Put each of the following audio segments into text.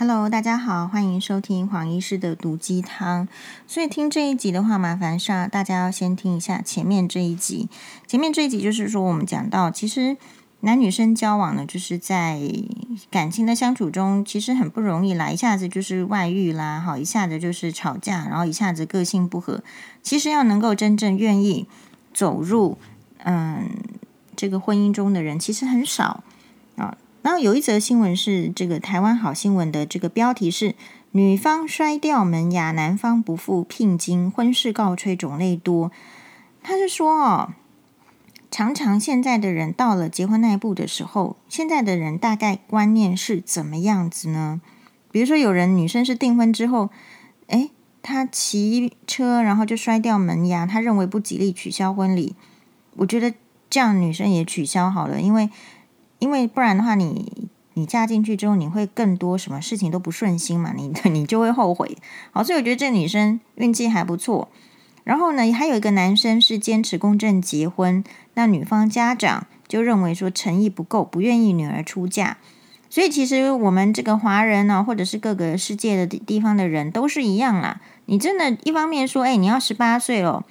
Hello，大家好，欢迎收听黄医师的毒鸡汤。所以听这一集的话，麻烦上大家要先听一下前面这一集。前面这一集就是说，我们讲到，其实男女生交往呢，就是在感情的相处中，其实很不容易啦，一下子就是外遇啦，好，一下子就是吵架，然后一下子个性不合。其实要能够真正愿意走入嗯这个婚姻中的人，其实很少。然后有一则新闻是这个台湾好新闻的这个标题是“女方摔掉门牙，男方不付聘金，婚事告吹种类多”。他是说哦，常常现在的人到了结婚那一步的时候，现在的人大概观念是怎么样子呢？比如说有人女生是订婚之后，诶，她骑车然后就摔掉门牙，她认为不吉利，取消婚礼。我觉得这样女生也取消好了，因为。因为不然的话你，你嫁进去之后，你会更多什么事情都不顺心嘛，你你就会后悔。好，所以我觉得这女生运气还不错。然后呢，还有一个男生是坚持公证结婚，那女方家长就认为说诚意不够，不愿意女儿出嫁。所以其实我们这个华人呢，或者是各个世界的地方的人都是一样啦。你真的，一方面说，哎，你要十八岁了。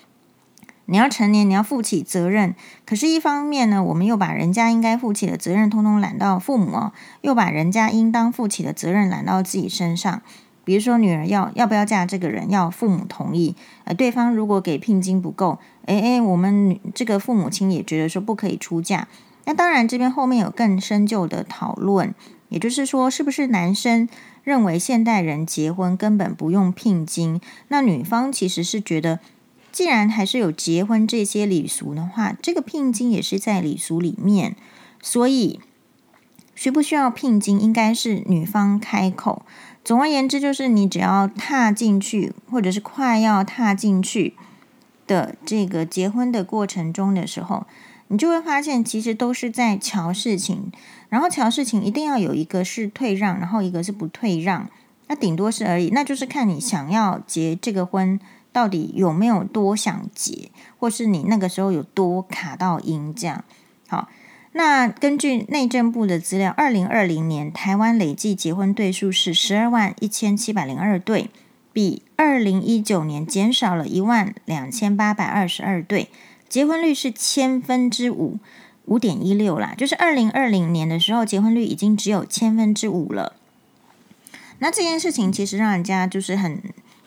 你要成年，你要负起责任。可是，一方面呢，我们又把人家应该负起的责任，通通揽到父母哦，又把人家应当负起的责任揽到自己身上。比如说，女儿要要不要嫁这个人，要父母同意。呃，对方如果给聘金不够，诶诶，我们这个父母亲也觉得说不可以出嫁。那当然，这边后面有更深究的讨论，也就是说，是不是男生认为现代人结婚根本不用聘金？那女方其实是觉得。既然还是有结婚这些礼俗的话，这个聘金也是在礼俗里面，所以需不需要聘金，应该是女方开口。总而言之，就是你只要踏进去，或者是快要踏进去的这个结婚的过程中的时候，你就会发现，其实都是在瞧事情。然后瞧事情一定要有一个是退让，然后一个是不退让，那顶多是而已，那就是看你想要结这个婚。到底有没有多想结，或是你那个时候有多卡到阴这样？好，那根据内政部的资料，二零二零年台湾累计结婚对数是十二万一千七百零二对，比二零一九年减少了一万两千八百二十二对，结婚率是千分之五，五点一六啦，就是二零二零年的时候结婚率已经只有千分之五了。那这件事情其实让人家就是很。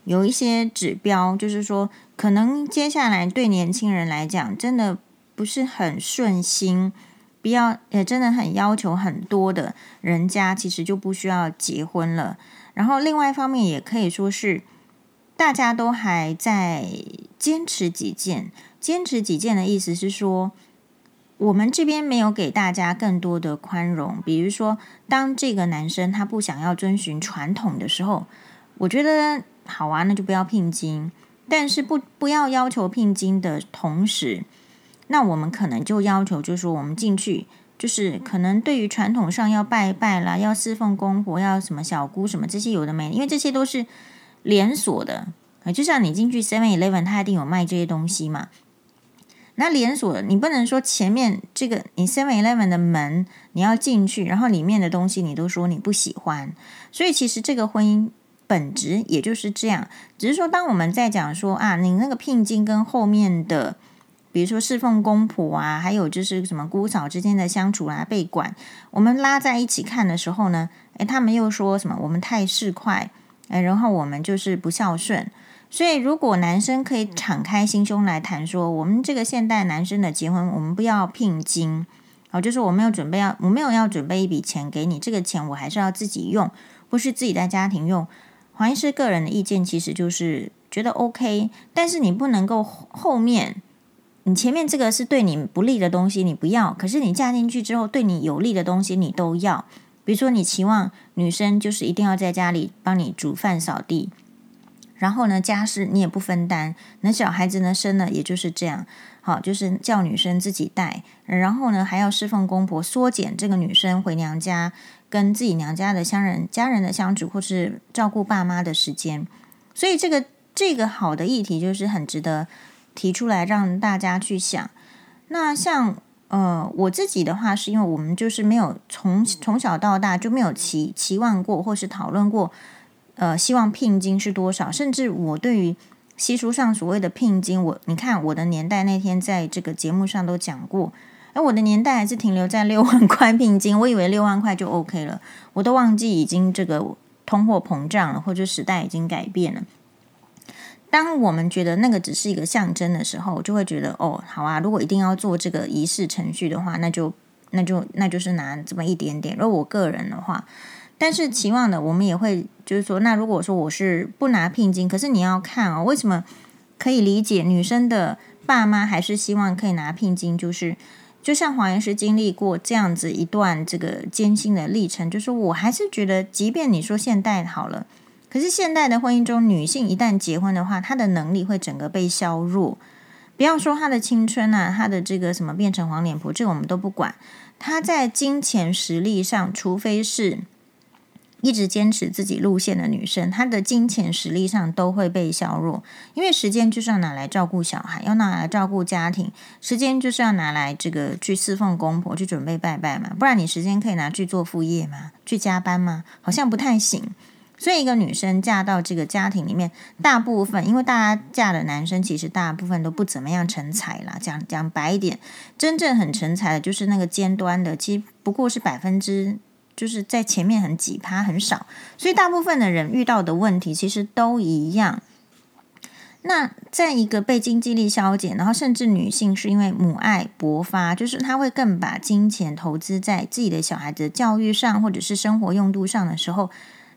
有一些指标，就是说，可能接下来对年轻人来讲，真的不是很顺心，不要也真的很要求很多的人家，其实就不需要结婚了。然后另外一方面，也可以说是大家都还在坚持己见。坚持己见的意思是说，我们这边没有给大家更多的宽容。比如说，当这个男生他不想要遵循传统的时候，我觉得。好啊，那就不要聘金。但是不不要要求聘金的同时，那我们可能就要求，就是说我们进去，就是可能对于传统上要拜拜啦，要侍奉公婆，要什么小姑什么这些有的没，因为这些都是连锁的啊。就像你进去 Seven Eleven，它一定有卖这些东西嘛。那连锁的，你不能说前面这个你 Seven Eleven 的门你要进去，然后里面的东西你都说你不喜欢。所以其实这个婚姻。本质也就是这样，只是说，当我们在讲说啊，你那个聘金跟后面的，比如说侍奉公婆啊，还有就是什么姑嫂之间的相处啊，被管，我们拉在一起看的时候呢，诶，他们又说什么我们太市侩，诶，然后我们就是不孝顺。所以，如果男生可以敞开心胸来谈说，我们这个现代男生的结婚，我们不要聘金，哦，就是我没有准备要，我没有要准备一笔钱给你，这个钱我还是要自己用，不是自己在家庭用。黄医师个人的意见其实就是觉得 OK，但是你不能够后面，你前面这个是对你不利的东西，你不要；可是你嫁进去之后，对你有利的东西你都要。比如说，你期望女生就是一定要在家里帮你煮饭、扫地，然后呢，家事你也不分担，那小孩子呢生了也就是这样，好，就是叫女生自己带，然后呢还要侍奉公婆，缩减这个女生回娘家。跟自己娘家的乡人、家人的相处，或是照顾爸妈的时间，所以这个这个好的议题就是很值得提出来让大家去想。那像呃，我自己的话，是因为我们就是没有从从小到大就没有期期望过，或是讨论过，呃，希望聘金是多少。甚至我对于习俗上所谓的聘金，我你看我的年代那天在这个节目上都讲过，哎，我的年代还是停留在六万块聘金，我以为六万块就 OK 了，我都忘记已经这个通货膨胀了，或者时代已经改变了。当我们觉得那个只是一个象征的时候，就会觉得哦，好啊，如果一定要做这个仪式程序的话，那就那就那就是拿这么一点点。如果我个人的话，但是期望的我们也会就是说，那如果说我是不拿聘金，可是你要看哦，为什么可以理解女生的爸妈还是希望可以拿聘金？就是就像黄岩师经历过这样子一段这个艰辛的历程，就是我还是觉得，即便你说现代好了。可是现代的婚姻中，女性一旦结婚的话，她的能力会整个被削弱。不要说她的青春啊，她的这个什么变成黄脸婆，这个我们都不管。她在金钱实力上，除非是一直坚持自己路线的女生，她的金钱实力上都会被削弱。因为时间就是要拿来照顾小孩，要拿来照顾家庭，时间就是要拿来这个去侍奉公婆，去准备拜拜嘛。不然你时间可以拿去做副业吗？去加班吗？好像不太行。所以，一个女生嫁到这个家庭里面，大部分因为大家嫁的男生，其实大部分都不怎么样成才啦。讲讲白一点，真正很成才的，就是那个尖端的，其实不过是百分之，就是在前面很几趴，很少。所以，大部分的人遇到的问题其实都一样。那在一个被经济力消减，然后甚至女性是因为母爱勃发，就是她会更把金钱投资在自己的小孩子的教育上，或者是生活用度上的时候。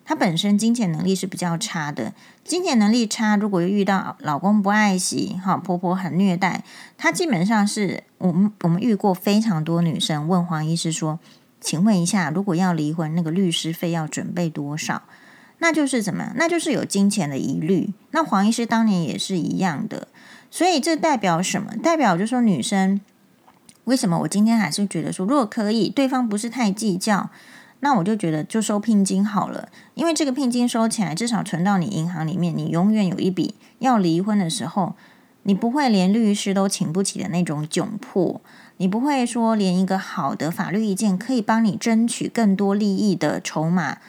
她本身金钱能力是比较差的，金钱能力差，如果遇到老公不爱惜，哈，婆婆很虐待，她基本上是我们我们遇过非常多女生问黄医师说，请问一下，如果要离婚，那个律师费要准备多少？那就是怎么？那就是有金钱的疑虑。那黄医师当年也是一样的，所以这代表什么？代表就说女生为什么我今天还是觉得说，如果可以，对方不是太计较。那我就觉得就收聘金好了，因为这个聘金收起来，至少存到你银行里面，你永远有一笔要离婚的时候，你不会连律师都请不起的那种窘迫，你不会说连一个好的法律意见可以帮你争取更多利益的筹码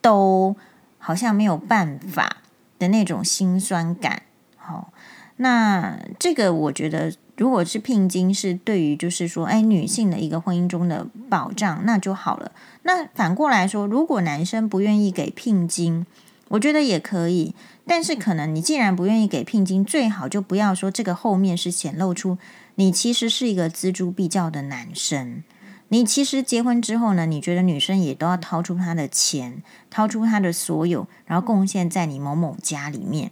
都好像没有办法的那种心酸感。好，那这个我觉得。如果是聘金是对于就是说，哎，女性的一个婚姻中的保障，那就好了。那反过来说，如果男生不愿意给聘金，我觉得也可以。但是可能你既然不愿意给聘金，最好就不要说这个后面是显露出你其实是一个锱铢必较的男生。你其实结婚之后呢，你觉得女生也都要掏出她的钱，掏出她的所有，然后贡献在你某某家里面。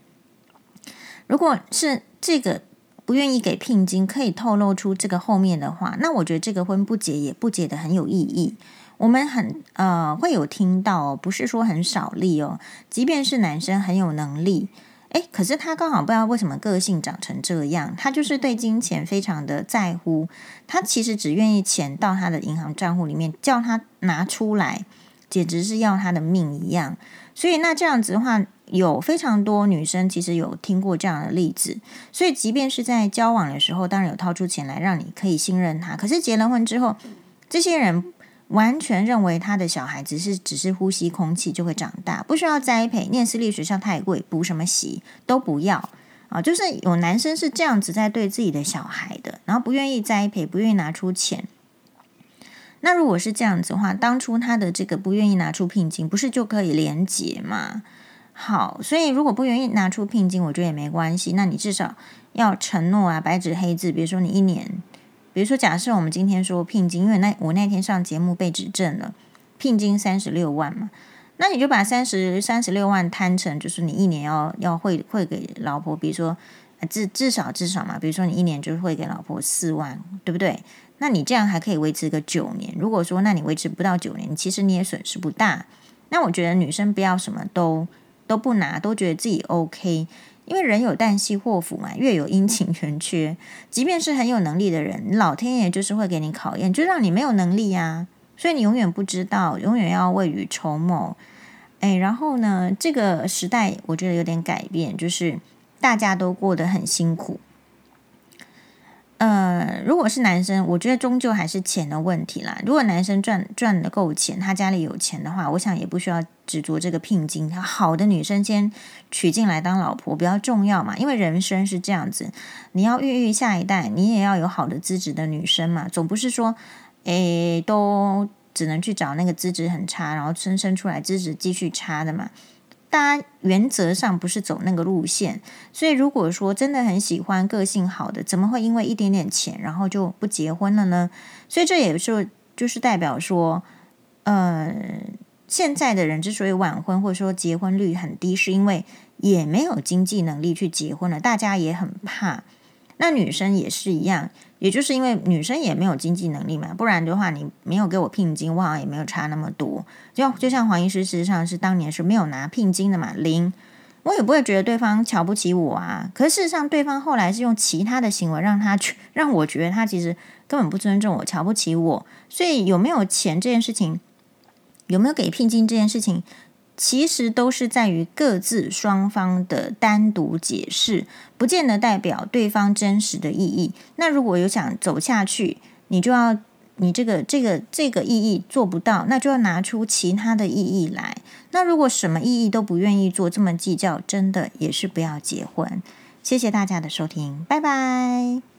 如果是这个。不愿意给聘金，可以透露出这个后面的话，那我觉得这个婚不结也不结得很有意义。我们很呃会有听到哦，不是说很少例哦，即便是男生很有能力，诶，可是他刚好不知道为什么个性长成这样，他就是对金钱非常的在乎，他其实只愿意钱到他的银行账户里面，叫他拿出来，简直是要他的命一样。所以那这样子的话。有非常多女生其实有听过这样的例子，所以即便是在交往的时候，当然有掏出钱来让你可以信任他。可是结了婚之后，这些人完全认为他的小孩子是只是呼吸空气就会长大，不需要栽培，念私立学校太贵，补什么习都不要啊！就是有男生是这样子在对自己的小孩的，然后不愿意栽培，不愿意拿出钱。那如果是这样子的话，当初他的这个不愿意拿出聘金，不是就可以连结吗？好，所以如果不愿意拿出聘金，我觉得也没关系。那你至少要承诺啊，白纸黑字。比如说你一年，比如说假设我们今天说聘金，因为那我那天上节目被指证了，聘金三十六万嘛，那你就把三十三十六万摊成，就是你一年要要汇汇给老婆，比如说至至少至少嘛，比如说你一年就是汇给老婆四万，对不对？那你这样还可以维持个九年。如果说那你维持不到九年，其实你也损失不大。那我觉得女生不要什么都。都不拿，都觉得自己 OK，因为人有旦夕祸福嘛，月有阴晴圆缺。即便是很有能力的人，老天爷就是会给你考验，就让你没有能力呀。所以你永远不知道，永远要未雨绸缪。哎，然后呢，这个时代我觉得有点改变，就是大家都过得很辛苦。呃，如果是男生，我觉得终究还是钱的问题啦。如果男生赚赚的够钱，他家里有钱的话，我想也不需要执着这个聘金。好的女生先娶进来当老婆比较重要嘛，因为人生是这样子，你要孕育下一代，你也要有好的资质的女生嘛，总不是说，诶，都只能去找那个资质很差，然后生生出来资质继续差的嘛。大家原则上不是走那个路线，所以如果说真的很喜欢个性好的，怎么会因为一点点钱然后就不结婚了呢？所以这也是就是代表说，呃，现在的人之所以晚婚或者说结婚率很低，是因为也没有经济能力去结婚了，大家也很怕。那女生也是一样。也就是因为女生也没有经济能力嘛，不然的话你没有给我聘金，我好像也没有差那么多。就就像黄医师，事实上是当年是没有拿聘金的嘛，零，我也不会觉得对方瞧不起我啊。可事实上，对方后来是用其他的行为让他去 让我觉得他其实根本不尊重我，瞧不起我。所以有没有钱这件事情，有没有给聘金这件事情，其实都是在于各自双方的单独解释，不见得代表对方真实的意义。那如果有想走下去，你就要你这个这个这个意义做不到，那就要拿出其他的意义来。那如果什么意义都不愿意做，这么计较，真的也是不要结婚。谢谢大家的收听，拜拜。